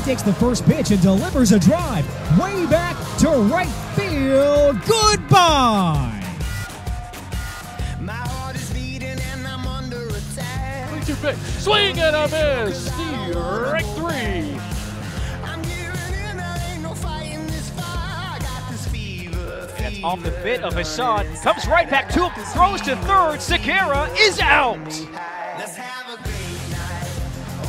takes the first pitch and delivers a drive way back to right field. Goodbye. My heart is beating and I'm under attack. 3 2 pitch. Swing and a miss. Strike three. I'm giving in, there ain't no fighting this fire. I got this fever. That's off the fit of Hassan. Comes right back to him. Throws to third. Sakara is out.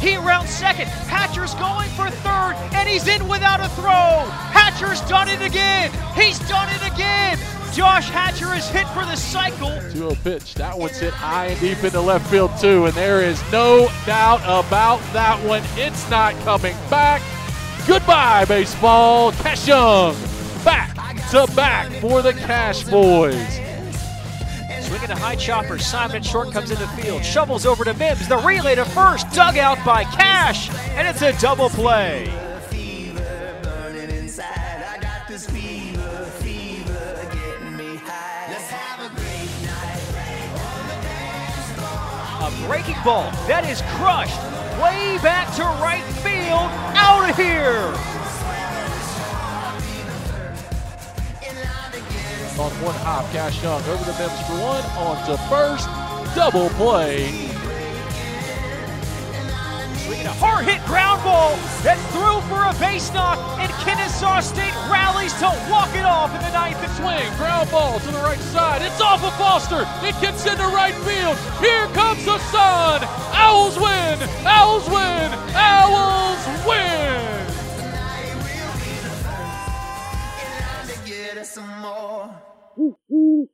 He rounds second. Hatcher's going for third, and he's in without a throw. Hatcher's done it again. He's done it again. Josh Hatcher is hit for the cycle. 2 0 pitch. That one's hit high and deep into left field, too. And there is no doubt about that one. It's not coming back. Goodbye, baseball. Cash Young back to back for the Cash Boys. Swinging a high chopper. Simon short comes in the field. Shovels over to Mims. The relay to first. Dug out by Cash. And it's a double play. A breaking ball that is crushed way back to right field. On one hop, Cash Young over the Mims for one. On to first. Double play. Swinging a hard hit ground ball that threw for a base knock, and Kennesaw State rallies to walk it off in the ninth. And Swing, ground ball to the right side. It's off of Foster. It gets into right field. Here comes the sun. Owls win. Owls win. Owls Us some more.